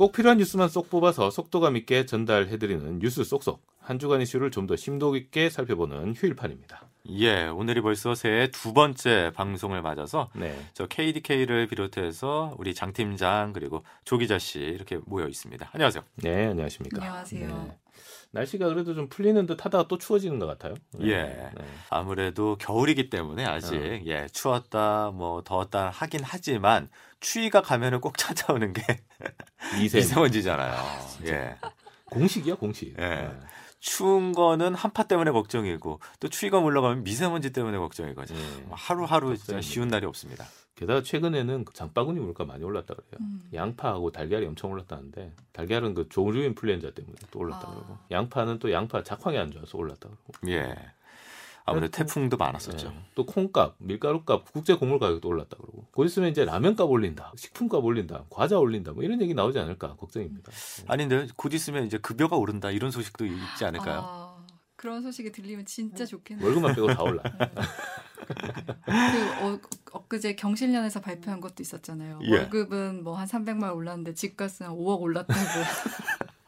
꼭 필요한 뉴스만 쏙 뽑아서 속도감 있게 전달해드리는 뉴스 쏙쏙. 한 주간 이슈를 좀 더 심도 있게 살펴보는 휴일판입니다. 예, 오늘이 벌써 새해 두 번째 방송을 맞아서 네. 저 KDK를 비롯해서 우리 장 팀장 그리고 조 기자 씨 이렇게 모여 있습니다. 안녕하세요. 네, 안녕하십니까. 안녕하세요. 네. 날씨가 그래도 좀 풀리는 듯 하다가 또 추워지는 것 같아요. 네. 예. 네. 아무래도 겨울이기 때문에 아직 어. 예 추웠다 뭐 더웠다 하긴 하지만 추위가 가면은 꼭 찾아오는 게 미세. 미세먼지잖아요. 예. 공식이야, 공식. 예. 네. 추운 거는 한파 때문에 걱정이고 또 추위가 물러가면 미세먼지 때문에 걱정이거든요. 네. 하루하루 진짜. 쉬운 날이 없습니다. 게다가 최근에는 그 장바구니 물가 많이 올랐다 그래요. 음. 양파하고 달걀이 엄청 올랐다는데 달걀은 그 조류 인플루엔자 때문에 또 올랐다 아. 그러고 양파는 또 양파 작황이 안 좋아서 올랐다 그러고 예. 아무래도 태풍도 많았었죠. 네. 또 콩값, 밀가루값, 국제 곡물 가격도 올랐다 그러고 곧 있으면 이제 라면값 올린다, 식품값 올린다, 과자 올린다 뭐 이런 얘기 나오지 않을까 걱정입니다. 네. 아닌데 곧 있으면 이제 급여가 오른다 이런 소식도 있지 않을까요? 아, 그런 소식이 들리면 진짜 좋겠네요. 월급만 빼고 다 올라. 그 어, 엊그제 경실련에서 발표한 것도 있었잖아요. 예. 월급은 뭐 한 300만 올랐는데 집값은 한 5억 올랐다고.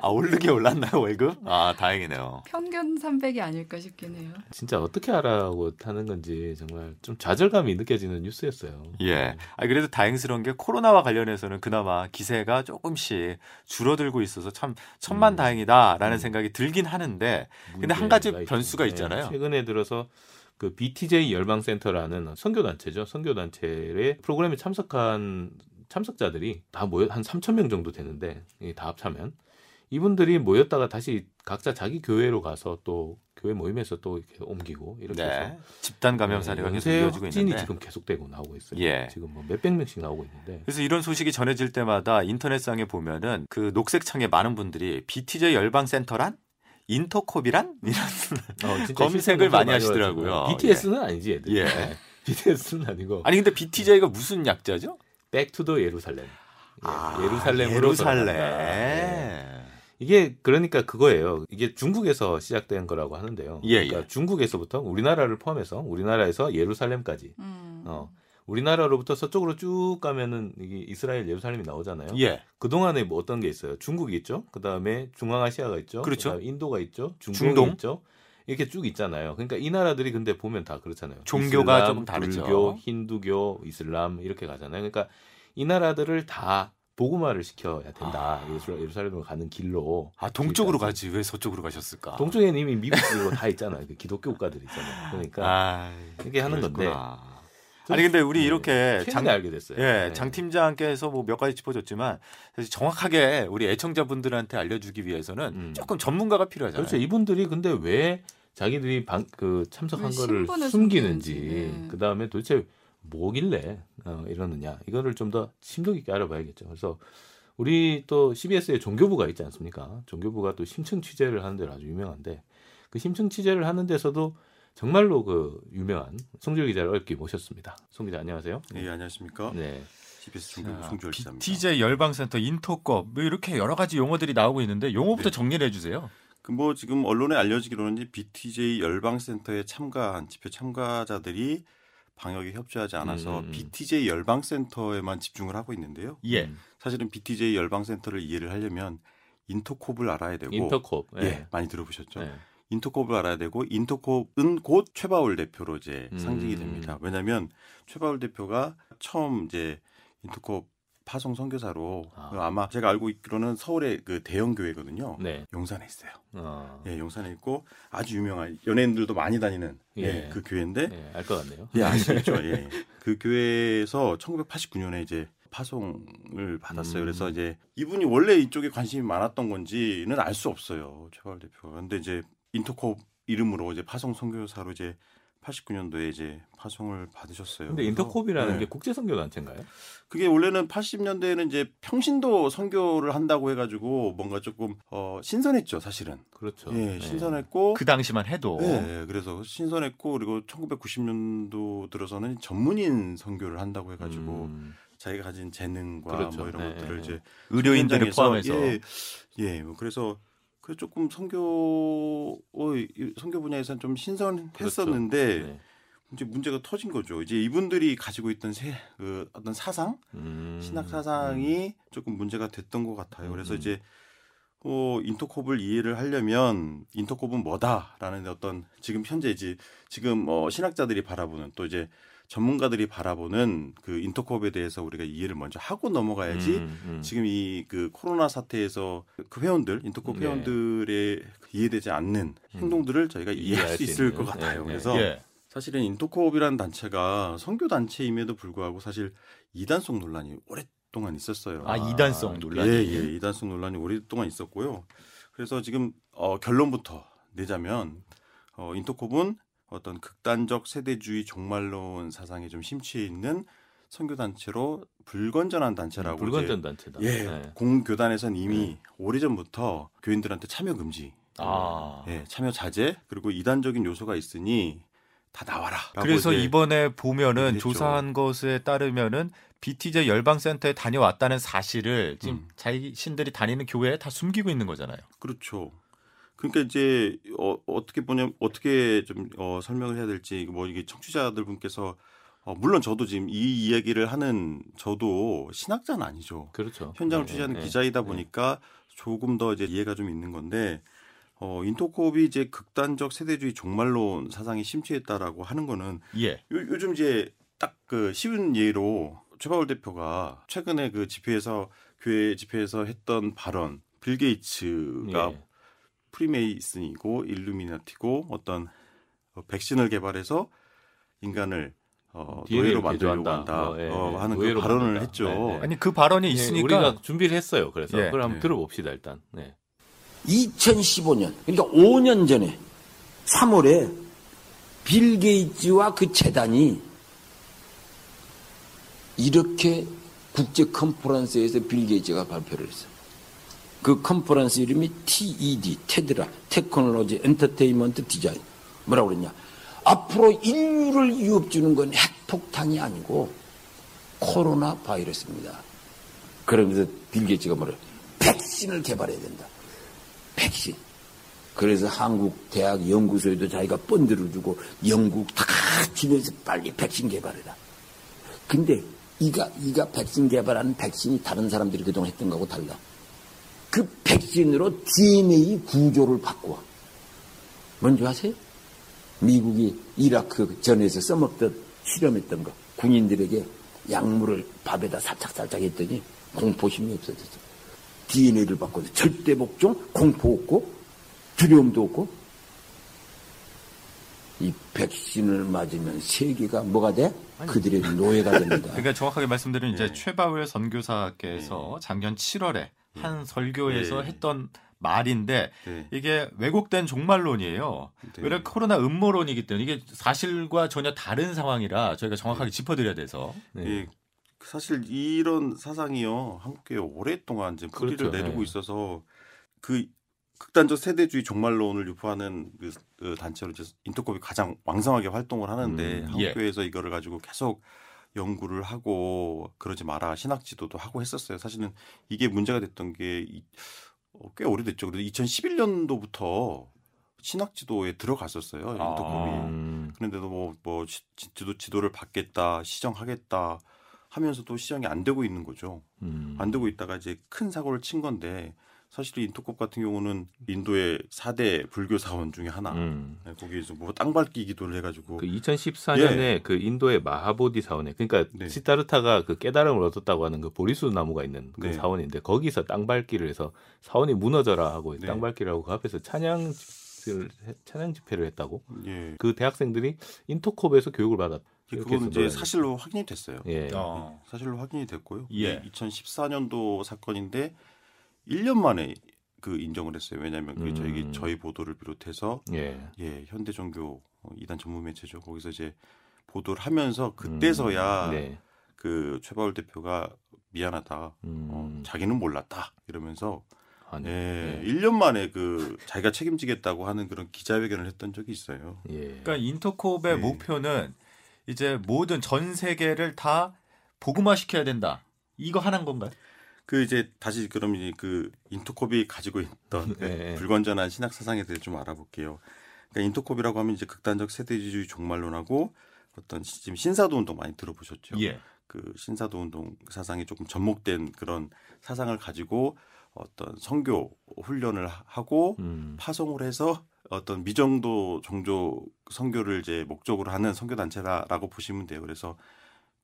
아 오르게 올랐나요 월급? 아 다행이네요. 평균 300이 아닐까 싶긴 해요. 진짜 어떻게 하라고 하는 건지 정말 좀 좌절감이 느껴지는 뉴스였어요. 예. 아 그래도 다행스러운 게 코로나와 관련해서는 그나마 기세가 조금씩 줄어들고 있어서 참 천만 음. 다행이다라는 음. 생각이 들긴 하는데 근데 한 가지 변수가 있죠. 있잖아요. 네, 최근에 들어서 그 BTJ 열방센터라는 선교 단체죠. 선교 단체의 프로그램에 참석한 참석자들이 다 모여 한 3천 명 정도 되는데 이다 합하면 이분들이 모였다가 다시 각자 자기 교회로 가서 또 교회 모임에서 또 이렇게 옮기고 이렇게 해서 네. 집단 감염 사례가 계속 이어지고 있는데 지금 계속되고 나오고 있어요. 예. 지금 뭐 몇백 명씩 나오고 있는데 그래서 이런 소식이 전해질 때마다 인터넷상에 보면은 그 녹색 창에 많은 분들이 BTJ 열방 센터란 인터콥이란 이런 어, 검색을 많이. 하시더라고요. BTS는 아니지 애들. 예. 네. BTS는 아니고 아니 근데 BTJ가 무슨 약자죠? Back to the 예루살렘. 예, 아, 예루살렘으로 예루살렘. 돌아간다. 예. 이게 그러니까 그거예요. 이게 중국에서 시작된 거라고 하는데요. 예, 그러니까 예. 중국에서부터 우리나라를 포함해서 우리나라에서 예루살렘까지 음. 어, 우리나라로부터 서쪽으로 쭉 가면은 이게 이스라엘 예루살렘이 나오잖아요. 예. 그 동안에 뭐 어떤 게 있어요? 중국이 있죠. 그 다음에 중앙아시아가 있죠. 그렇죠. 그다음에 인도가 있죠. 중동이 중동. 있죠. 이렇게 쭉 있잖아요. 그러니까 이 나라들이 근데 보면 다 그렇잖아요. 종교가 이슬람, 조금 다르죠. 불교, 힌두교, 이슬람 이렇게 가잖아요. 그러니까 이 나라들을 다 복음화를 시켜야 된다. 예루살- 예루살렘으로 가는 길로. 아 동쪽으로. 가지 왜 서쪽으로 가셨을까? 동쪽에는 이미 미국으로 다 있잖아요. 그 기독교 국가들 있잖아요. 그러니까 아, 이게 하는 건데. 그러셨구나. 아니 근데 우리 네, 이렇게 장, 알게 됐어요. 예, 네. 장 팀장께서 뭐 몇 가지 짚어줬지만 사실 정확하게 우리 애청자분들한테 알려주기 위해서는 음. 조금 전문가가 필요하잖아요. 그렇죠. 이분들이 근데 왜 자기들이 방, 그 참석한 왜 거를 숨기는지, 숨기는지, 네. 그 다음에 도대체 뭐길래 어, 이러느냐 이거를 좀 더 심도 깊게 알아봐야겠죠. 그래서 우리 또 CBS의 종교부가 있지 않습니까? 종교부가 또 심층 취재를 하는 데로 아주 유명한데 그 심층 취재를 하는 데서도 정말로 그 유명한 송주열 기자를 어렵게 모셨습니다. 송 기자 안녕하세요. 네, 안녕하십니까? 네. CBS 중국 송주열 기자입니다. BTJ 열방센터 인터컵 뭐 이렇게 여러 가지 용어들이 나오고 있는데 용어부터 네. 정리를 해주세요. 그 뭐 지금 언론에 알려지기로는 이제 BTJ 열방센터에 참가한 집회 참가자들이 방역에 협조하지 않아서 음, 음. BTJ 열방센터에만 집중을 하고 있는데요. 예. 음. 사실은 BTJ 열방센터를 이해를 하려면 인터콥을 알아야 되고 인터콥. 예, 네. 많이 들어보셨죠. 네. 인터콥을 알아야 되고 인터콥은 곧 최바울 대표로 이제 음. 상징이 됩니다. 왜냐하면 최바울 대표가 처음 이제 인터콥 파송 선교사로 아. 아. 마 제가 알고 있기로는 서울의 그 대형 교회거든요. 네. 용산에 있어요. 어. 예, 용산에 있고 아주 유명한 연예인들도 많이 다니는 예, 예. 그 교회인데 네, 알것 같네요. 예, 아시겠죠? 예. 그 교회에서 1989년에 이제 파송을 받았어요. 음. 그래서 이제 이분이 원래 이쪽에 관심이 많았던 건지는 알 수 없어요. 최발 대표가. 근데 이제 인터콥 이름으로 이제 파송 선교사로 이제 89년도에 이제 파송을 받으셨어요. 근데 인터콥이라는 네. 게 국제 선교 단체인가요? 그게 원래는 80년대에는 이제 평신도 선교를 한다고 해가지고 뭔가 조금 어, 신선했죠, 사실은. 그렇죠. 예, 네. 신선했고. 그 당시만 해도 네, 그래서 신선했고 그리고 1990년도 들어서는 전문인 선교를 한다고 해가지고 음, 자기가 가진 재능과 그렇죠. 뭐 이런 네, 것들을 네. 이제 의료인들을 포함해서 예, 예, 뭐 그래서 그 조금 선교 어, 이 선교 분야에서는 좀 신선했었는데 그렇죠. 네. 이제 문제가 터진 거죠. 이제 이분들이 가지고 있던 새, 그 어떤 사상, 음, 신학 사상이 조금 문제가 됐던 것 같아요. 그래서 음. 이제 어, 인터콥을 이해를 하려면 인터콥은 뭐다라는 어떤 지금 현재 이제 지금 어, 신학자들이 바라보는 또 이제 전문가들이 바라보는 그 인터콥에 대해서 우리가 이해를 먼저 하고 넘어가야지 음, 음. 지금 이 그 코로나 사태에서 그 회원들 인터콥 네. 회원들의 이해되지 않는 행동들을 저희가 이해할 수 있을. 것 같아요. 네, 네. 그래서 예. 사실은 인터콥이라는 단체가 선교 단체임에도 불구하고 사실 이단성 논란이 오랫동안 있었어요. 아 이단성 논란이 예, 예, 이단성 논란이 오랫동안 있었고요. 그래서 지금 어, 결론부터 내자면 어, 인터콥은 어떤 극단적 세대주의 종말론 사상에 좀 심취해 있는 선교 단체로 불건전한 단체라고 불건전 이제 단체다. 예, 네. 공교단에서는 이미 오래전부터 교인들한테 참여 금지, 아 예, 참여 자제 그리고 이단적인 요소가 있으니 다 나와라. 그래서 이번에 보면은 얘기했죠. 조사한 것에 따르면은 BTJ 열방센터에 다녀왔다는 사실을 지금 음. 자신들이 다니는 교회에 다 숨기고 있는 거잖아요. 그렇죠. 그러니까 이제 어, 어떻게 보냐 어떻게 좀 어, 설명을 해야 될지 뭐 이게 청취자들 분께서 어, 물론 저도 지금 이 이야기를 하는 저도 신학자는 아니죠. 그렇죠. 현장을 네, 취재하는 네, 기자이다 네. 보니까 조금 더 이제 이해가 좀 있는 건데 어, 인터콥이 이제 극단적 세대주의 종말론 사상이 심취했다라고 하는 거는 예. 요, 요즘 이제 딱 그 쉬운 예로 최바울 대표가 최근에 그 집회에서 교회 집회에서 했던 발언 빌 게이츠가 예. 프리메이슨이고 일루미나티고 어떤 어, 백신을 개발해서 인간을 어, DNA를 노예로 만들려고. 한다 뭐, 예, 어, 예. 하는 그 발언을 만든다. 했죠. 네, 네. 아니 그 발언이 예, 있으니까 우리가 준비를 했어요. 그래서 예. 그걸 한번 네. 들어봅시다 일단. 네. 2015년, 그러니까 5년 전에 3월에 빌 게이츠와 그 재단이 이렇게 국제 컨퍼런스에서 빌 게이츠가 발표를 했어요. 그 컨퍼런스 이름이 TED, 테드라, Technology Entertainment Design. 뭐라고 그랬냐? 앞으로 인류를 위협 주는 건 핵폭탄이 아니고 코로나 바이러스입니다. 그러면서 빌 게이츠가 뭐래? 백신을 개발해야 된다. 백신. 그래서 한국 대학 연구소에도 자기가 펀드를 주고 영국 다 주면서 빨리 백신 개발해라. 근데 이가 이가 백신 개발하는 백신이 다른 사람들이 그동안 했던 거하고 달라. 그 백신으로 DNA 구조를 바꾸어. 뭔지 아세요? 미국이 이라크 전에서 써먹던 실험했던 거. 군인들에게 약물을 밥에다 살짝살짝 했더니 공포심이 없어졌어. DNA를 바꿔서 절대 복종, 공포 없고, 두려움도 없고, 이 백신을 맞으면 세계가 뭐가 돼? 그들의 노예가 됩니다. 그러니까 정확하게 말씀드리면 이제 예. 최바울 선교사께서 작년 7월에 한 설교에서 예. 했던 말인데 네. 이게 왜곡된 종말론이에요. 네. 왜냐 코로나 음모론이기 때문에 이게 사실과 전혀 다른 상황이라 저희가 정확하게 짚어드려야 돼서 네. 예, 사실 이런 사상이요 한국에 오랫동안 이제 뿌리를 그렇죠. 내리고 네. 있어서 그 극단적 세대주의 종말론을 유포하는 그, 그 단체로 이제 인터콥이 가장 왕성하게 활동을 하는데 음, 예. 한국교회에서 이거를 가지고 계속 연구를 하고 그러지 마라 신학 지도도 하고 했었어요. 사실은 이게 문제가 됐던 게 이- 어, 꽤 오래됐죠. 그래서 2011년도부터 신학 지도에 들어갔었어요. 인터콥이. 아. 음, 그런데도 뭐, 뭐 지- 지도 지도를 받겠다, 시정하겠다 하면서도 시정이 안 되고 있는 거죠. 음. 안 되고 있다가 이제 큰 사고를 친 건데 사실 인터콥 같은 경우는 인도의 4대 불교 사원 중에 하나. 음. 네, 거기에서 뭐 땅밟기 기도를 해가지고 그 2014년에 그 인도의 마하보디 사원에 그러니까 네. 시타르타가 그 깨달음을 얻었다고 하는 그 보리수 나무가 있는 그 네. 사원인데 거기서 땅밟기를 해서 사원이 무너져라 하고 네. 땅밟기를 하고 그 앞에서 찬양 찬양 집회를 했다고 예, 그 대학생들이 인터콥에서 교육을 받았. 이렇게 그건 이제 사실로 확인이 됐어요. 예. 어. 사실로 확인이 됐고요. 예. 2014년도 사건인데 1년 만에 그 인정을 했어요. 왜냐하면 음. 저희 저희 보도를 비롯해서 예. 예 현대 종교 어, 이단 전문 매체죠. 거기서 이제 보도를 하면서 그때서야 음, 네. 그 최바울 대표가 미안하다. 음. 어, 자기는 몰랐다. 이러면서 아, 예, 네. 1년 만에 그 자기가 책임지겠다고 하는 그런 기자회견을 했던 적이 있어요. 예. 그러니까 인터콥의 네. 목표는 이제 모든 전 세계를 다 복음화 시켜야 된다. 이거 하나인 건가요? 그 이제 다시 그럼 이제 그 인터콥이 가지고 있던 그 네. 불건전한 신학 사상에 대해 좀 알아볼게요. 그러니까 인터콥이라고 하면 이제 극단적 세대주의 종말론하고 어떤 시- 지금 신사도 운동 많이 들어보셨죠? 예. 그 신사도 운동 사상이 조금 접목된 그런 사상을 가지고 어떤 선교 훈련을 하- 하고 음. 파송을 해서 어떤 미정도 종교 선교를 이제 목적으로 하는 선교 단체라고 보시면 돼요. 그래서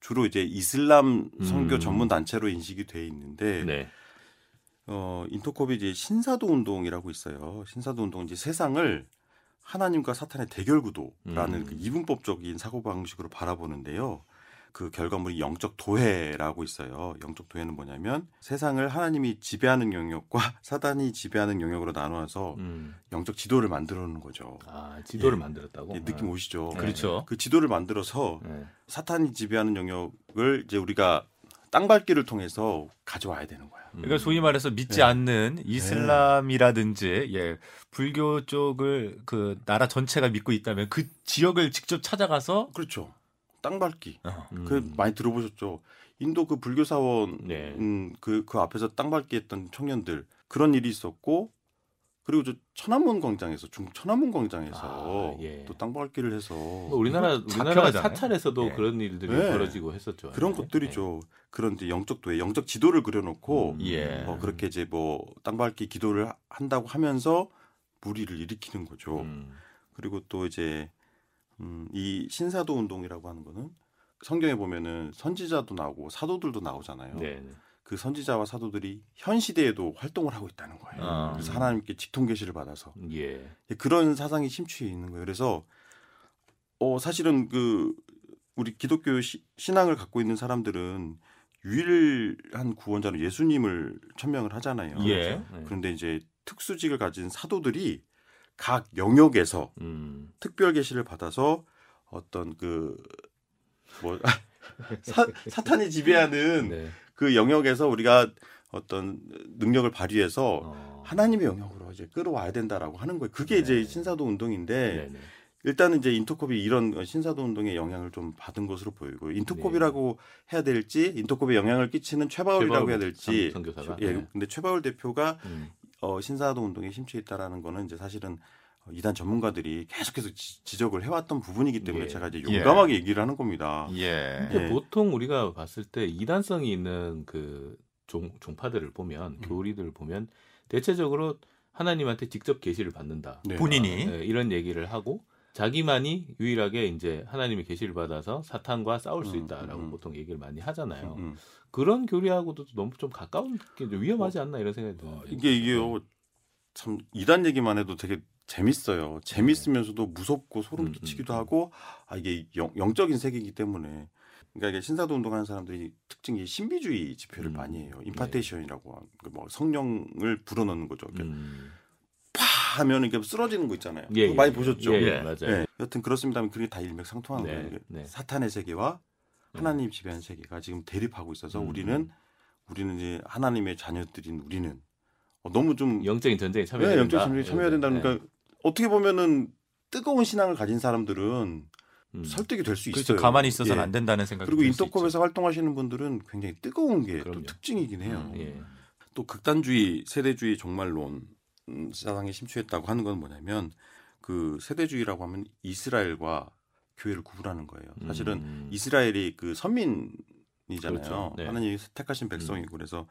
주로 이제 이슬람 선교 음. 전문 단체로 인식이 돼 있는데 네. 어 인터콥이 이제 신사도 운동이라고 있어요. 신사도 운동 이제 세상을 하나님과 사탄의 대결 구도라는 음. 그 이분법적인 사고 방식으로 바라보는데요. 그 결과물이 영적 도해라고 있어요. 영적 도해는 뭐냐면 세상을 하나님이 지배하는 영역과 사단이 지배하는 영역으로 나누어서 음. 영적 지도를 만들어 놓는 거죠. 아, 지도를 예. 만들었다고? 예, 느낌 오시죠? 네. 그렇죠. 그 지도를 만들어서 네. 사탄이 지배하는 영역을 이제 우리가 땅밟기를 통해서 가져와야 되는 거야. 음. 그러니까 소위 말해서 믿지 네. 않는 이슬람이라든지 예, 불교 쪽을 그 나라 전체가 믿고 있다면 그 지역을 직접 찾아가서 그렇죠. 땅밟기. 어, 음. 그 많이 들어보셨죠? 인도 그 불교 사원 네. 음, 그, 그 앞에서 땅밟기 했던 청년들 그런 일이 있었고 그리고 저 천안문 광장에서 중국 천안문 광장에서 아, 예. 또 땅밟기를 해서 뭐 우리나라 우리나라. 사찰에서도 예. 그런 일들이 네. 벌어지고 했었죠. 그런 예. 것들이죠. 그런 이제 영적 도에 영적 지도를 그려놓고 음. 예. 어, 그렇게 이제 뭐 땅밟기 기도를 하- 한다고 하면서 무리를 일으키는 거죠. 음. 그리고 또 이제 음, 이 신사도 운동이라고 하는 거는 성경에 보면은 선지자도 나오고 사도들도 나오잖아요. 네. 네. 그 선지자와 사도들이 현 시대에도 활동을 하고 있다는 거예요. 아. 그래서 하나님께 직통 계시를 받아서 예. 그런 사상이 심취해 있는 거예요. 그래서 어 사실은 그 우리 기독교 시- 신앙을 갖고 있는 사람들은 유일한 구원자로 예수님을 천명을 하잖아요. 예. 네. 그런데 이제 특수직을 가진 사도들이 각 영역에서 음. 특별 계시를 받아서 어떤 그뭐 사탄이 지배하는 네. 그 영역에서 우리가 어떤 능력을 발휘해서 어. 하나님의 영역으로 이제 끌어와야 된다라고 하는 거예요. 그게 이제 네. 신사도 운동인데 네. 네. 일단은 이제 인터콥이 이런 신사도 운동의 영향을 좀 받은 것으로 보이고 인터콥이라고 해야 될지 인터콥에 영향을 끼치는 최바울이라고 해야 될지 선- 선교사가? 예. 네. 근데 최바울 대표가 음. 어, 신사도 운동에 심취했다라는 거는 이제 사실은 어, 이단 전문가들이 계속해서 지, 적을 해왔던 부분이기 때문에 예. 제가 이제 예. 용감하게 얘기를 하는 겁니다. 예. 근데 예. 보통 우리가 봤을 때 이단성이 있는 그 종, 종파들을 보면 음. 교리들을 보면 대체적으로 하나님한테 직접 계시를 받는다. 네. 본인이 네, 이런 얘기를 하고 자기만이 유일하게 이제 하나님의 계시를 받아서 사탄과 싸울 수 음, 있다라고 음, 음. 보통 얘기를 많이 하잖아요. 음, 음. 그런 교리하고도 너무 좀 가까운 게 좀 위험하지 않나 이런 생각이 드는데. 어, 이게 이게요 참 이단 얘기만 해도 되게 재밌어요. 재밌으면서도 무섭고 소름 음, 끼치기도 음. 하고 아 이게 영, 영적인 세계이기 때문에 그러니까 이게 신사도 운동하는 사람들이 특징이 신비주의 집회를 음, 많이 해요. 네. 임파테이션이라고 하는 그뭐 성령을 불어넣는 거죠. 음. 파 하면 이렇게 쓰러지는 거 있잖아요. 예, 그거 많이 예, 보셨죠? 예, 예, 예. 맞아요. 네. 여튼 그렇습니다만 그게 다 일맥상통하는 네, 거예요. 네. 사탄의 세계와 네. 하나님 지배하는 세계가 지금 대립하고 있어서 음. 우리는 우리는 이제 하나님의 자녀들인 우리는 어, 너무 좀 영적인 전쟁에 참여해야 네, 된다. 영적 참여 참여해야 된다는 네. 까 어떻게 보면은 뜨거운 신앙을 가진 사람들은 음. 설득이 될수 그렇죠. 있어요. 가만히 있어서는 예. 안 된다는 생각이 그리고 인터컵에서 활동하시는 분들은 굉장히 뜨거운 게 또. 특징이긴 해요. 음, 예. 또 극단주의, 세대주의 종말론 음, 사상에 심취했다고 하는 건 뭐냐면 그 세대주의라고 하면 이스라엘과 교회를 구분하는 거예요. 사실은 음. 이스라엘이 그 선민이잖아요. 그렇죠. 네. 하나님이 택하신 백성이고 그래서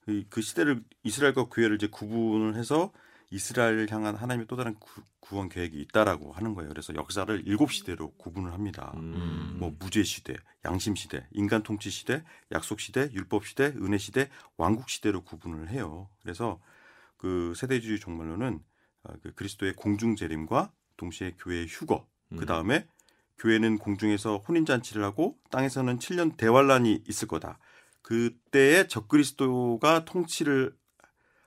그, 그 시대를 이스라엘과 교회를 이제 구분을 해서 이스라엘을 향한 하나님의 또 다른 구, 구원 계획이 있다라고 하는 거예요. 그래서 역사를 일곱 시대로 구분을 합니다. 음. 뭐 무죄 시대, 양심 시대, 인간 통치 시대, 약속 시대, 율법 시대, 은혜 시대, 왕국 시대로 구분을 해요. 그래서 그 세대주의 종말론은 어, 그 그리스도의 공중 재림과 동시에 교회의 휴거, 음. 그 다음에 교회는 공중에서 혼인 잔치를 하고 땅에서는 7년 대환란이 있을 거다. 그때에 적그리스도가 통치를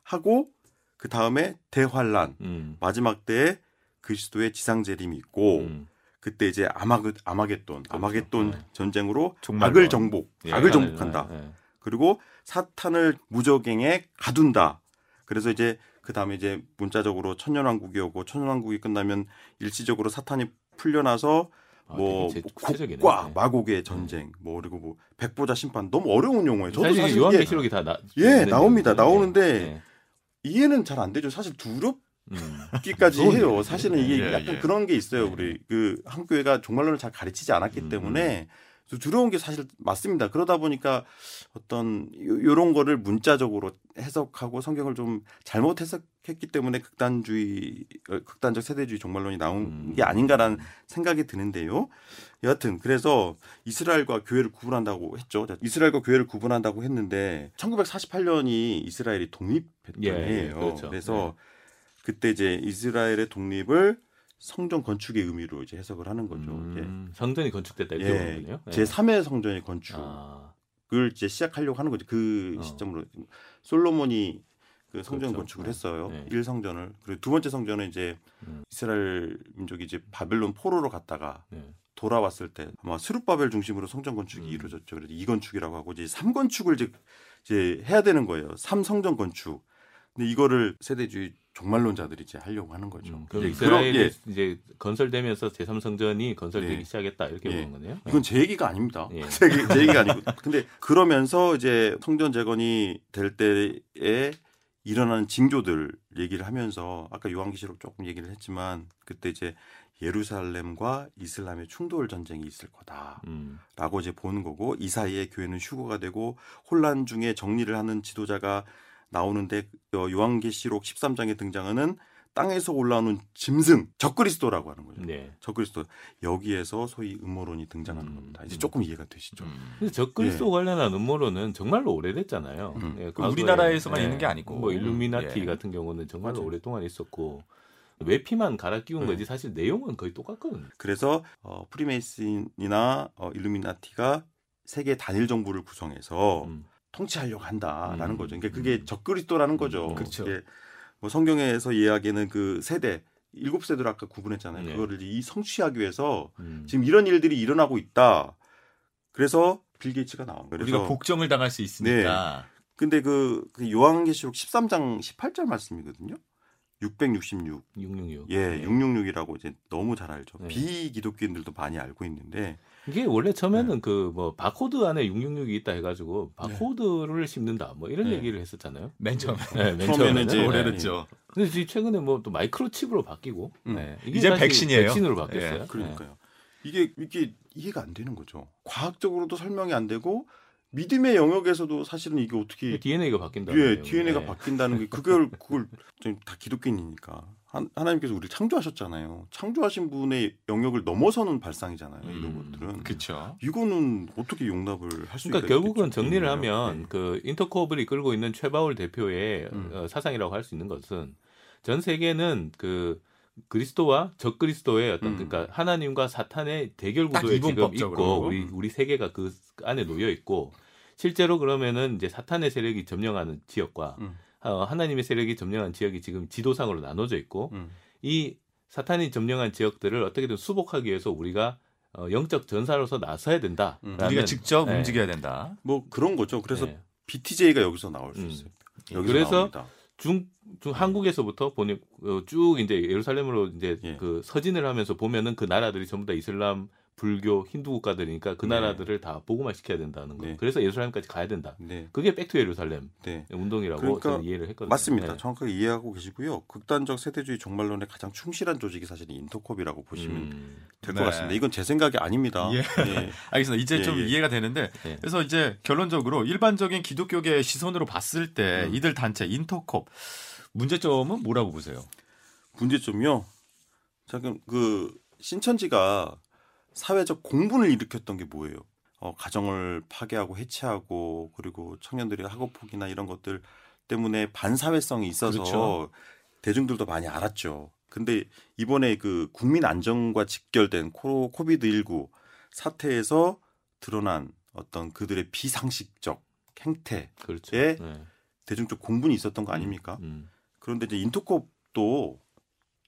하고 그 다음에 대환란 음. 마지막 때에 그리스도의 지상 재림이 있고 음. 그때 이제 아마그 아마겟돈 아마겟돈 네. 전쟁으로 종말론. 악을 정복 예, 악을 정복한다. 예, 예. 그리고 사탄을 무적행에 가둔다. 그래서 이제 그 다음에 이제 문자적으로 천년왕국이 오고 천년왕국이 끝나면 일시적으로 사탄이 풀려나서 아, 뭐 되게 제-. 국과 예. 마곡의 전쟁 뭐 그리고 뭐 백보자 심판 너무 어려운 용어예요. 저도 사실, 요한계시록이 다 나, 예, 있는 나옵니다. 내용이거든요. 나오는데 예. 이해는 잘 안 되죠. 사실 두렵 기까지 음. 해요. 사실은 이게 예, 약간 예. 그런 게 있어요. 네. 우리 그 한교회가 정말로는 잘 가르치지 않았기 음, 때문에 좀 두려운 게 사실 맞습니다. 그러다 보니까 어떤 요- 요런 거를 문자적으로 해석하고 성경을 좀 잘못 해석했기 때문에 극단주의 어, 극단적 세대주의 종말론이 나온 음. 게 아닌가라는 생각이 드는데요. 여하튼 그래서 이스라엘과 교회를 구분한다고 했죠. 자, 이스라엘과 교회를 구분한다고 했는데 1948년이 이스라엘이 독립했던 예, 예, 해예요. 그렇죠. 그래서 그때 이제 이스라엘의 독립을 성전 건축의 의미로 이제 해석을 하는 거죠. 음, 성전이 건축됐다 예. 이렇게 보는 거네요. 제 3회 성전의 건축을 아, 이제 시작하려고 하는 거죠. 그 어. 시점으로 솔로몬이 그 성전 그렇죠. 건축을 네. 했어요. 네. 일 성전을 그리고 두 번째 성전은 이제 음. 이스라엘 민족이 이제 바벨론 포로로 갔다가 네. 돌아왔을 때 아마 스룹바벨 중심으로 성전 건축이 음. 이루어졌죠. 그래서 이 건축이라고 하고 이제 삼 건축을 이제 이제 해야 되는 거예요. 삼 성전 건축. 근데 이거를 세대주의 종말론자들이 이제 하려고 하는 거죠. 음, 그럼 예, 이스라엘이 그런- 예, 이제 건설되면서 제3성전이 건설되기 네. 시작했다 이렇게 예. 보는 거네요. 이건 제 얘기가 아닙니다. 예. 제, 얘기, 제 얘기가 아니고. 근데 그러면서 이제 성전 재건이 될 때에 일어나는 징조들 얘기를 하면서 아까 요한계시록 조금 얘기를 했지만 그때 이제 예루살렘과 이슬람의 충돌 전쟁이 있을 거다라고 음, 이제 보는 거고 이 사이에 교회는 휴거가 되고 혼란 중에 정리를 하는 지도자가 나오는데 어, 요한계시록 13장에 등장하는 땅에서 올라오는 짐승 적그리스도라고 하는 거죠. 네. 적그리스도 여기에서 소위 음모론이 등장하는 음, 겁니다. 이제 음. 조금 이해가 되시죠. 음. 근데 적그리스도 관련한 음모론은 정말로 오래됐잖아요. 음. 예, 그 과거에, 우리나라에서만 예, 있는 게 아니고. 뭐 일루미나티 예. 같은 경우는 정말로 맞아요. 오랫동안 있었고 외피만 갈아 끼운 네. 거지 사실 내용은 거의 똑같거든요. 그래서 어, 프리메이슨이나 어, 일루미나티가 세계 단일 정부를 구성해서 음. 통치하려고 한다라는 음. 거죠. 그러니까 그게 적그리스도라는 거죠. 음, 그렇죠. 그게 뭐 성경에서 이야기하는 그 세대 일곱 세대를 아까 구분했잖아요. 네. 그거를 이 성취하기 위해서 음. 지금 이런 일들이 일어나고 있다. 그래서 빌 게이츠가 나온 거예요. 우리가 복정을 당할 수 있으니까. 근데 그, 그 요한계시록 13장 18절 말씀이거든요. 666. 666. 예, 네. 666이라고 이제 너무 잘 알죠. 네. 비기독교인들도 많이 알고 있는데 이게 원래 처음에는 그뭐 바코드 안에 666이 있다 해가지고 바코드를 심는다 뭐 이런 네. 얘기를 했었잖아요. 맨 처음에. 네, 맨 처음에는 이제 네. 오래됐죠. 근데 지금 최근에 뭐 또 마이크로칩으로 바뀌고 음. 네. 이제 백신이에요. 백신으로 바뀌었어요. 예, 그러니까요. 이게 이게 이해가 안 되는 거죠. 과학적으로도 설명이 안 되고 믿음의 영역에서도 사실은 이게 어떻게 네. DNA가 바뀐다. 예, DNA가 바뀐다는 게 그걸 그걸 좀다 기독교인이니까 하- 하나님께서 우리를 창조하셨잖아요. 창조하신 분의 영역을 넘어서는 발상이잖아요. 이런 음, 것들은. 그렇죠. 이거는 어떻게 용납을 할 수가 그러니까 결국은 있겠죠, 정리를 개인이요. 하면 네. 그 인터코블이 끌고 있는 최바울 대표의 음. 어, 사상이라고 할 수 있는 것은 전 세계는 그 그리스도와 적그리스도의 어떤 음. 그러니까 하나님과 사탄의 대결 딱 구도에 지금. 있고 우리 우리 세계가 그 안에 놓여 있고 실제로 그러면은 이제 사탄의 세력이 점령하는 지역과 음. 어, 하나님의 세력이 점령한 지역이 지금 지도상으로 나눠져 있고 음. 이 사탄이 점령한 지역들을 어떻게든 수복하기 위해서 우리가 어, 영적 전사로서 나서야 된다. 음. 우리가 직접 네. 움직여야 된다. 뭐 그런 거죠. 그래서 네. BTJ가 여기서 나올 수 음. 있어요. 여기서 그래서 나옵니다. 중, 중 한국에서부터 보니 어, 쭉 이제 예루살렘으로 이제 예. 그 서진을 하면서 보면은 그 나라들이 전부 다 이슬람, 불교, 힌두 국가들이니까 그 네. 나라들을 다 보고만 시켜야 된다는 거. 네. 그래서 예루살렘까지 가야 된다. 네. 그게 백투 예루살렘 네. 운동이라고 그러니까 저는 이해를 했거든요. 맞습니다. 네. 정확하게 이해하고 계시고요. 극단적 세대주의 종말론의 가장 충실한 조직이 사실 인터콥이라고 보시면 음. 될것 네. 같습니다. 이건 제 생각이 아닙니다. 예. 예. 알겠습니다. 이제 예, 좀 예. 이해가 되는데 예. 그래서 이제 결론적으로 일반적인 기독교계 시선으로 봤을 때 음. 이들 단체 인터콥 문제점은 뭐라고 보세요? 문제점이요. 잠깐 그 신천지가 사회적 공분을 일으켰던 게 뭐예요? 어, 가정을 파괴하고 해체하고 그리고 청년들의 학업 폭이나 이런 것들 때문에 반사회성이 있어서 그렇죠. 대중들도 많이 알았죠. 근데 이번에 그 국민 안정과 직결된 코, 코비드 19 사태에서 드러난 어떤 그들의 비상식적 행태 그렇죠. 예. 네. 대중적 공분이 있었던 거 아닙니까? 음. 그런데 이제 인터콥도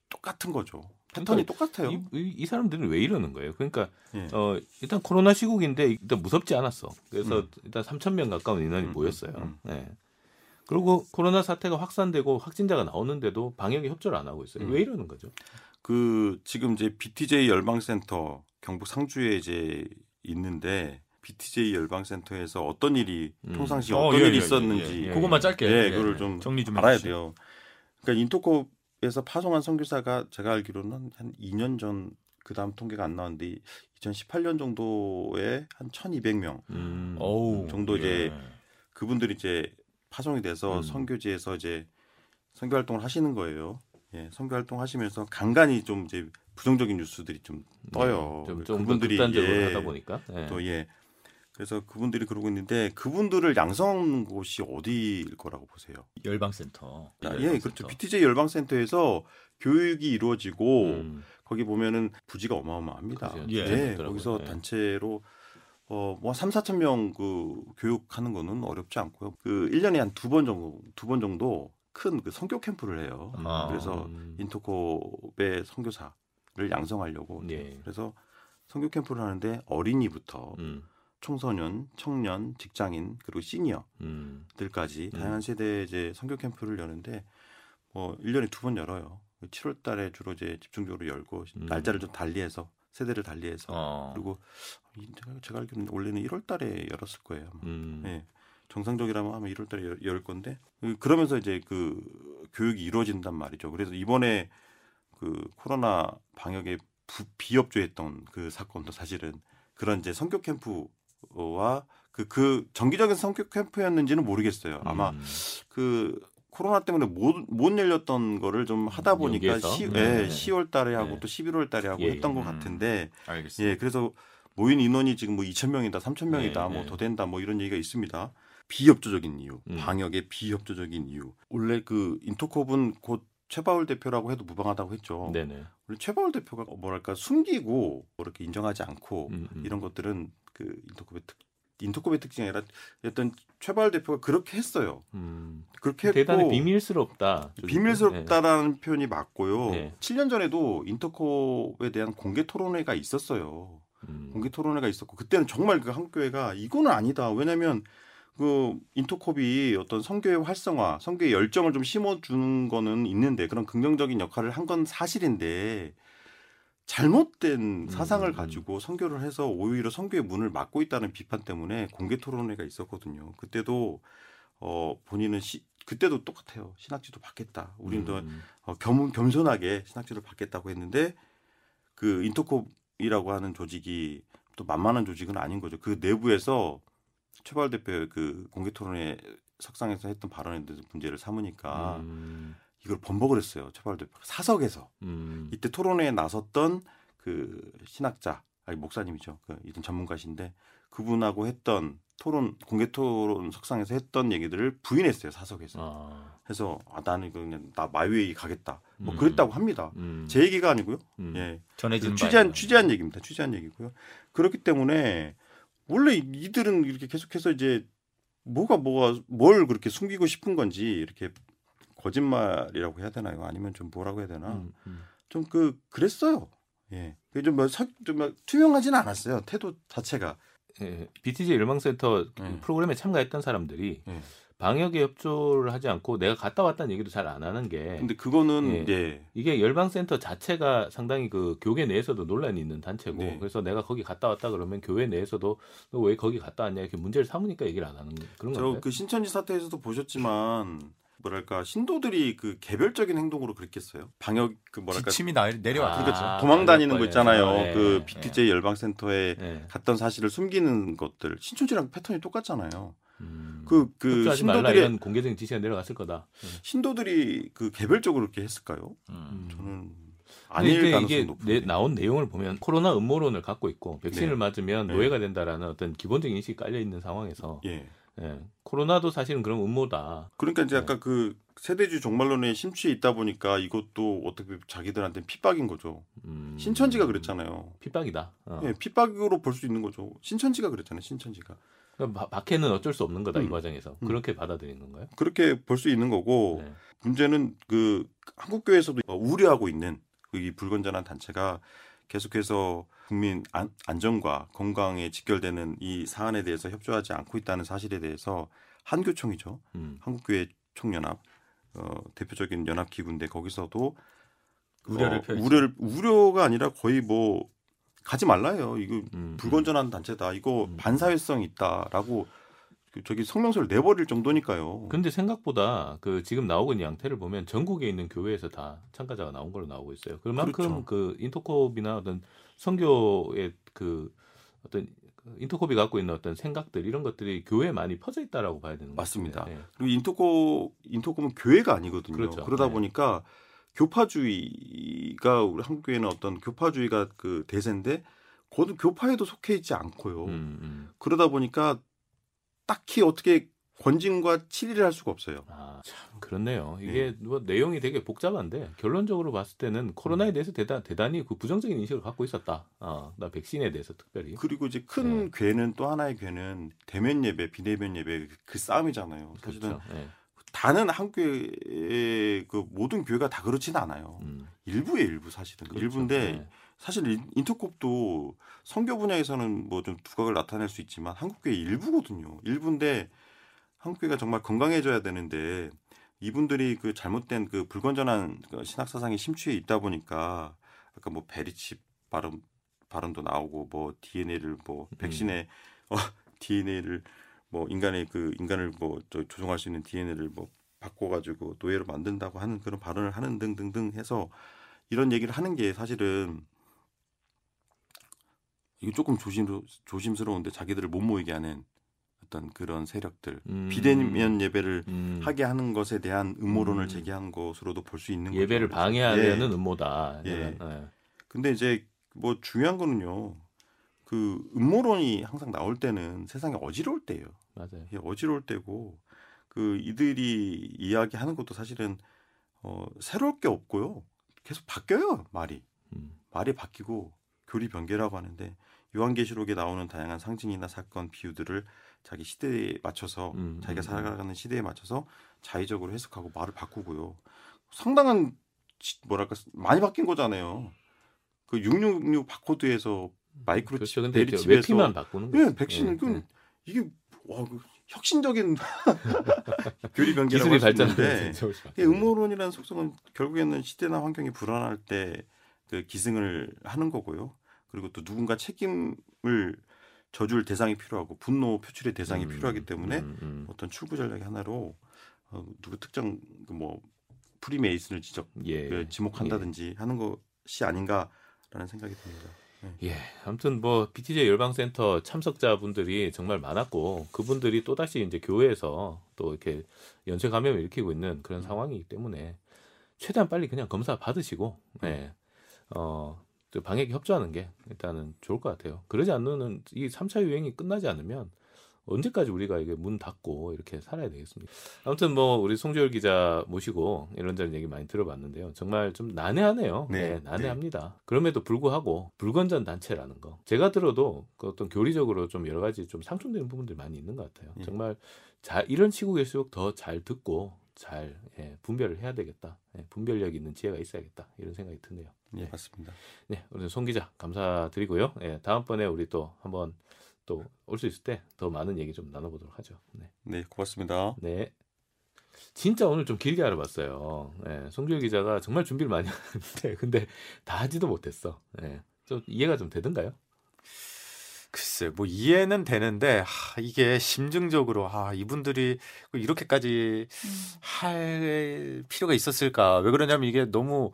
똑같은 거죠. 패턴이 그러니까 똑같아요. 이, 이, 이 사람들은 왜 이러는 거예요? 그러니까 예. 어, 일단 코로나 시국인데 일단 무섭지 않았어. 그래서 음. 일단 3천 명 가까운 인원이 음, 모였어요. 음, 네. 그리고 코로나 사태가 확산되고 확진자가 나오는데도 방역에 협조를 안 하고 있어요. 음. 왜 이러는 거죠? 그 지금 이제 BTJ 열방센터 경북 상주에 이제 있는데 BTJ 열방센터에서 어떤 일이 음. 평상시 어, 어떤 예, 일이 예, 예, 있었는지 예, 예. 그것만 짧게 예, 예, 그거를 예. 좀 정리 좀 알아야 해주시죠. 돼요. 그러니까 인터콥 에서 파송한 선교사가 제가 알기로는 한 2년 전 그다음 통계가 안 나왔는데 2018년 정도에 한 1,200명 음. 정도 이제 예. 그분들이 이제 파송이 돼서 음. 선교지에서 이제 선교 활동을 하시는 거예요. 예, 선교 활동 하시면서 간간히 좀 이제 부정적인 뉴스들이 좀 떠요. 좀, 좀 그분들이, 극단적으로 예, 하다 보니까. 예. 또 예. 그래서 그분들이 그러고 있는데 그분들을 양성하는 곳이 어디일 거라고 보세요? 열방센터. 아, 예, 열방센터. 그렇죠. BTJ 열방센터에서 교육이 이루어지고 음. 거기 보면은 부지가 어마어마합니다. 그죠. 예. 예, 있더라고요. 거기서 예. 단체로 어, 뭐 3, 4천 명 그 교육하는 거는 어렵지 않고요. 그 1년에 한 두 번 정도 두 번 정도 큰그 선교 캠프를 해요. 아. 그래서 음. 인터콥의 선교사를 양성하려고 예. 그래서 선교 캠프를 하는데 어린이부터 음. 청소년, 청년, 직장인 그리고 시니어 음. 들까지 음. 다양한 세대 이제 선교 캠프를 여는데 뭐 1년에 두 번 열어요. 7월 달에 주로 이제 집중적으로 열고 음. 날짜를 좀 달리해서 세대를 달리해서 어. 그리고 이- 제가, 알기로는 원래는 1월 달에 열었을 거예요. 아마. 음. 예. 정상적이라면 아마 1월 달에 열, 열 건데 그- 그러면서 이제 그 교육이 이루어진단 말이죠. 그래서 이번에 그 코로나 방역에 부, 비협조했던 그 사건도 사실은 그런 이제 선교 캠프 와 그, 그 정기적인 선교 캠프였는지는 모르겠어요. 아마 음. 그 코로나 때문에 못, 못 열렸던 거를 좀 하다 보니까? 시, 네. 예, 10월 달에 하고 네. 또 11월 달에 하고 예, 했던 예. 것 같은데 알겠습니다. 예, 그래서 모인 인원이 지금 뭐 2천 명이다, 3천 명이다, 네, 뭐 네. 더 된다, 뭐 이런 얘기가 있습니다. 비협조적인 이유, 음. 방역의 비협조적인 이유. 원래 그 인터콥은 곧 최바울 대표라고 해도 무방하다고 했죠. 네네. 원래 최바울 대표가 뭐랄까 숨기고 뭐 이렇게 인정하지 않고 음, 음. 이런 것들은 그 인터콥의 특 인터콥의 특징이 아니라 어떤 최바울 대표가 그렇게 했어요. 음. 그렇게 했고 대단히 비밀스럽다. 비밀스럽다라는 표현이 맞고요. 네. 7년 전에도 인터콥에 대한 공개 토론회가 있었어요. 네. 음. 공개 토론회가 있었고 그때는 정말 그 한 교회가 이거는 아니다. 왜냐하면 그 인터콥이 어떤 성교의 활성화, 성교의 열정을 좀 심어주는 거는 있는데 그런 긍정적인 역할을 한 건 사실인데 잘못된 사상을 음. 가지고 선교를 해서 오히려 선교의 문을 막고 있다는 비판 때문에 공개 토론회가 있었거든요. 그때도 어 본인은 시, 그때도 똑같아요. 신학지도 받겠다. 우리도 음. 어, 겸, 겸손하게 신학지를 받겠다고 했는데 그 인터콥이라고 하는 조직이 또 만만한 조직은 아닌 거죠. 그 내부에서 최발 대표의 그 공개 토론회 석상에서 했던 발언에 대해서 문제를 삼으니까 음. 이걸 번복을 했어요. 최발 대표가 사석에서 음. 이때 토론회에 나섰던 그 신학자 아니 목사님이죠. 그 이든 전문가신데 그분하고 했던 토론 공개 토론 석상에서 했던 얘기들을 부인했어요 사석에서. 아. 해서 아 나는 그냥 나 마웨이 가겠다. 뭐 음. 그랬다고 합니다. 음. 제 얘기가 아니고요. 음. 예. 전해진 취재한 취재한 얘기입니다. 취재한 얘기고요. 그렇기 때문에 원래 이들은 이렇게 계속해서 이제 뭐가 뭐가 뭘 그렇게 숨기고 싶은 건지 이렇게 거짓말이라고 해야 되나요? 아니면 좀 뭐라고 해야 되나? 음. 음. 좀그 그랬어요. 예. 좀뭐 좀 투명하지는 않았어요. 태도 자체가. 예, BTJ 열망센터 그 네. 프로그램에 참가했던 사람들이 네. 방역에 협조를 하지 않고 내가 갔다 왔다는 얘기도 잘 안 하는 게 근데 그거는 예. 예. 이게 열방센터 자체가 상당히 그 교계 내에서도 논란이 있는 단체고 네. 그래서 내가 거기 갔다 왔다 그러면 교회 내에서도 너 왜 거기 갔다 왔냐 이렇게 문제를 삼으니까 얘기를 안 하는 그런 저 건데. 그 신천지 사태에서도 보셨지만 뭐랄까 신도들이 그 개별적인 행동으로 그랬겠어요. 방역 그 뭐랄까 지침이 나, 내려왔던 아, 거죠. 그러니까 도망 다니는 거 그럴 있잖아요. 예, 그 예. BTJ 열방센터에 예. 갔던 사실을 숨기는 것들 신천지랑 패턴이 똑같잖아요. 음, 그그 이런 공개적인 지시가 내려갔을 거다. 신도들이 그 개별적으로 그렇게 했을까요? 음. 저는 근데 아닐 이게, 가능성이 이게 높은데. 내- 나온 내용을 보면 코로나 음모론을 갖고 있고 백신을 네. 맞으면 네. 노예가 된다라는 어떤 기본적인 인식이 깔려 있는 상황에서 예. 예, 코로나도 사실은 그런 음모다. 그러니까 이제 네. 아까 그 세대주의 종말론에 심취해 있다 보니까 이것도 어떻게 자기들한테 핍박인 거죠. 음, 신천지가 그랬잖아요. 핍박이다. 어. 예, 핍박으로 볼 수 있는 거죠. 신천지가 그랬잖아요. 신천지가. 그러니까 바- 박해는 어쩔 수 없는 거다 이 음. 과정에서 음. 그렇게 받아들이는 건가요? 그렇게 볼 수 있는 거고 네. 문제는 그 한국 교회에서도 우려하고 있는 이 불건전한 단체가 계속해서 국민 안, 안전과 건강에 직결되는 이 사안에 대해서 협조하지 않고 있다는 사실에 대해서 한교총이죠. 음. 한국교회 총연합 어, 대표적인 연합 기구인데 거기서도 우려를 어. 우려를 우려가 아니라 거의 뭐 가지 말라요. 이거 음. 불건전한 단체다. 이거 음. 반사회성 있다라고 그 저기 성명서를 내버릴 정도니까요. 근데 생각보다 그 지금 나오고 있는 양태를 보면 전국에 있는 교회에서 다 참가자가 나온 걸로 나오고 있어요. 그만큼 그렇죠. 그 인터콥이나 어떤 선교의 그 어떤 그 인터콥이 갖고 있는 어떤 생각들 이런 것들이 교회에 많이 퍼져 있다라고 봐야 되는 것 맞습니다. 같아요. 네. 그리고 인터콤 인터콤은 교회가 아니거든요. 그렇죠. 그러다 네. 보니까 교파주의가 우리 한국 교회는 어떤 교파주의가 그 대세인데 거든 교파에도 속해 있지 않고요. 음, 음. 그러다 보니까 딱히 어떻게 권진과 치리를 할 수가 없어요. 아, 참 그렇네요. 이게 뭐 내용이 되게 복잡한데 결론적으로 봤을 때는 코로나에 대해서 대단, 대단히 그 부정적인 인식을 갖고 있었다. 아, 나 백신에 대해서 특별히. 그리고 이제 큰 네. 괴는 또 하나의 괴는 대면 예배, 비대면 예배 그 싸움이잖아요. 사실은 그렇죠. 예. 다는 한국의 그 모든 교회가 다 그렇지는 않아요. 음, 일부의 일부 사실은 그렇죠. 일부인데 예. 사실 인- 인터콥도 성교 분야에서는 뭐 좀 두각을 나타낼 수 있지만 한국교회 일부거든요. 일부인데 한국교회가 정말 건강해져야 되는데 이분들이 그 잘못된 그 불건전한 그 신학 사상에 심취해 있다 보니까 아까 뭐 베리칩 발언 발언도 나오고 뭐 DNA를 뭐 백신에 어, DNA를 뭐 인간의 그 인간을 뭐저 조종할 수 있는 DNA를 뭐 바꿔가지고 노예로 만든다고 하는 그런 발언을 하는 등등등 해서 이런 얘기를 하는 게 사실은 이거 조금 조심 조심스러운데 자기들을 못 모이게 하는 어떤 그런 세력들 음. 비대면 예배를 음. 하게 하는 것에 대한 음모론을 음. 제기한 것으로도 볼 수 있는 예배를 거죠. 방해하려는 예. 음모다. 예. 예. 근데 이제 뭐 중요한 거는요. 그 음모론이 항상 나올 때는 세상에 어지러울 때예요. 맞아요. 예, 어지러울 때고 그 이들이 이야기하는 것도 사실은 어 새로울 게 없고요. 계속 바뀌어요 말이 음. 말이 바뀌고 교리 변개라고 하는데 요한계시록에 나오는 다양한 상징이나 사건 비유들을 자기 시대에 맞춰서 음, 자기가 음, 살아가는 시대에 맞춰서 자의적으로 해석하고 말을 바꾸고요. 상당한 지- 뭐랄까 많이 바뀐 거잖아요. 그 666 바코드에서 마이크로 그렇죠. 칩, 이제 베리칩에서 외피만 바꾸는 거죠. 예, 백신은 예, 그 예. 이게 와, 그 혁신적인 교리 변개라고 기술이 할수 발전하면서 있는데 이제 훨씬 이 바뀌는 음모론이라는 속성은 결국에는 시대나 환경이 불안할 때 그 기승을 하는 거고요. 그리고 또 누군가 책임을 져줄 대상이 필요하고 분노 표출의 대상이 음, 필요하기 때문에 음, 음. 어떤 출구 전략의 하나로 어, 누구 특정 그뭐 프리메이슨을 지적 예. 그 지목한다든지 하는 것이 아닌가라는 생각이 듭니다. 예. 아무튼 뭐 BTJ 열방센터 참석자분들이 정말 많았고 그분들이 또 다시 이제 교회에서 또 이렇게 연쇄 감염을 일으키고 있는 그런 상황이기 때문에 최대한 빨리 그냥 검사 받으시고 예. 어, 또 방역에 협조하는 게 일단은 좋을 것 같아요. 그러지 않는 이 3차 유행이 끝나지 않으면 언제까지 우리가 이게 문 닫고 이렇게 살아야 되겠습니까? 아무튼 뭐 우리 송조열 기자 모시고 이런저런 얘기 많이 들어봤는데요. 정말 좀 난해하네요. 네, 네, 난해합니다. 그럼에도 불구하고 불건전 단체라는 거 제가 들어도 그 어떤 교리적으로 좀 여러 가지 좀 상충되는 부분들이 많이 있는 것 같아요. 예. 정말 자, 이런 시국일수록 더 잘 듣고 잘 예, 분별을 해야 되겠다. 예, 분별력 있는 지혜가 있어야겠다. 이런 생각이 드네요. 네, 네. 맞습니다. 네, 오늘 송 기자 감사드리고요. 예, 다음번에 우리 또 한번 또 올 수 있을 때 더 많은 얘기 좀 나눠보도록 하죠. 네. 네, 고맙습니다. 네. 진짜 오늘 좀 길게 알아봤어요. 예, 송주일 기자가 정말 준비를 많이 하는데, 근데 다 하지도 못했어. 예, 좀 이해가 좀 되던가요? 글쎄, 뭐 이해는 되는데 하, 이게 심증적으로 아 이분들이 이렇게까지 할 필요가 있었을까? 왜 그러냐면 이게 너무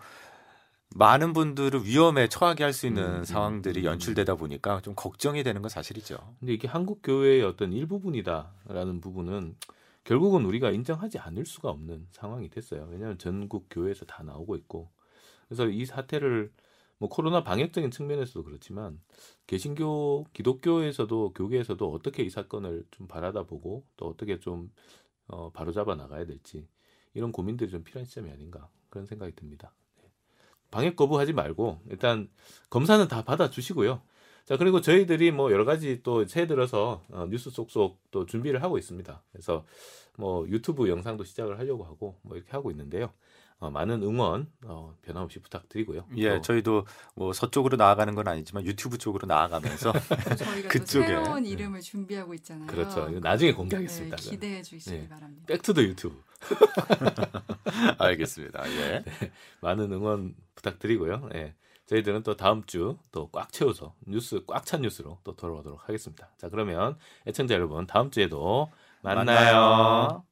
많은 분들을 위험에 처하게 할 수 있는 음, 음, 상황들이 음, 연출되다 보니까 좀 걱정이 되는 건 사실이죠. 근데 이게 한국 교회의 어떤 일부분이다라는 부분은 결국은 우리가 인정하지 않을 수가 없는 상황이 됐어요. 왜냐하면 전국 교회에서 다 나오고 있고, 그래서 이 사태를 뭐 코로나 방역적인 측면에서도 그렇지만 개신교 기독교에서도 교계에서도 어떻게 이 사건을 좀 바라다 보고 또 어떻게 좀 어, 바로잡아 나가야 될지 이런 고민들이 좀 필요한 시점이 아닌가 그런 생각이 듭니다. 네. 방역 거부하지 말고 일단 검사는 다 받아주시고요. 자 그리고 저희들이 뭐 여러 가지 또 새해 들어서 어, 뉴스 속속 또 준비를 하고 있습니다. 그래서 뭐 유튜브 영상도 시작을 하려고 하고 뭐 이렇게 하고 있는데요. 어, 많은 응원 어, 변함없이 부탁드리고요. 예, 또 저희도 뭐 서쪽으로 나아가는 건 아니지만 유튜브 쪽으로 나아가면서 저희가 그쪽에. 또 새로운 이름을 준비하고 있잖아요. 그렇죠. 나중에 공개하겠습니다. 네, 기대해 주시기 네. 바랍니다. Back to the 유튜브 알겠습니다. 예. 많은 응원 부탁드리고요. 예. 저희들은 또 다음 주 또 꽉 채워서 뉴스 꽉 찬 뉴스로 또 돌아오도록 하겠습니다. 자 그러면 애청자 여러분 다음 주에도 만나요. 만나요.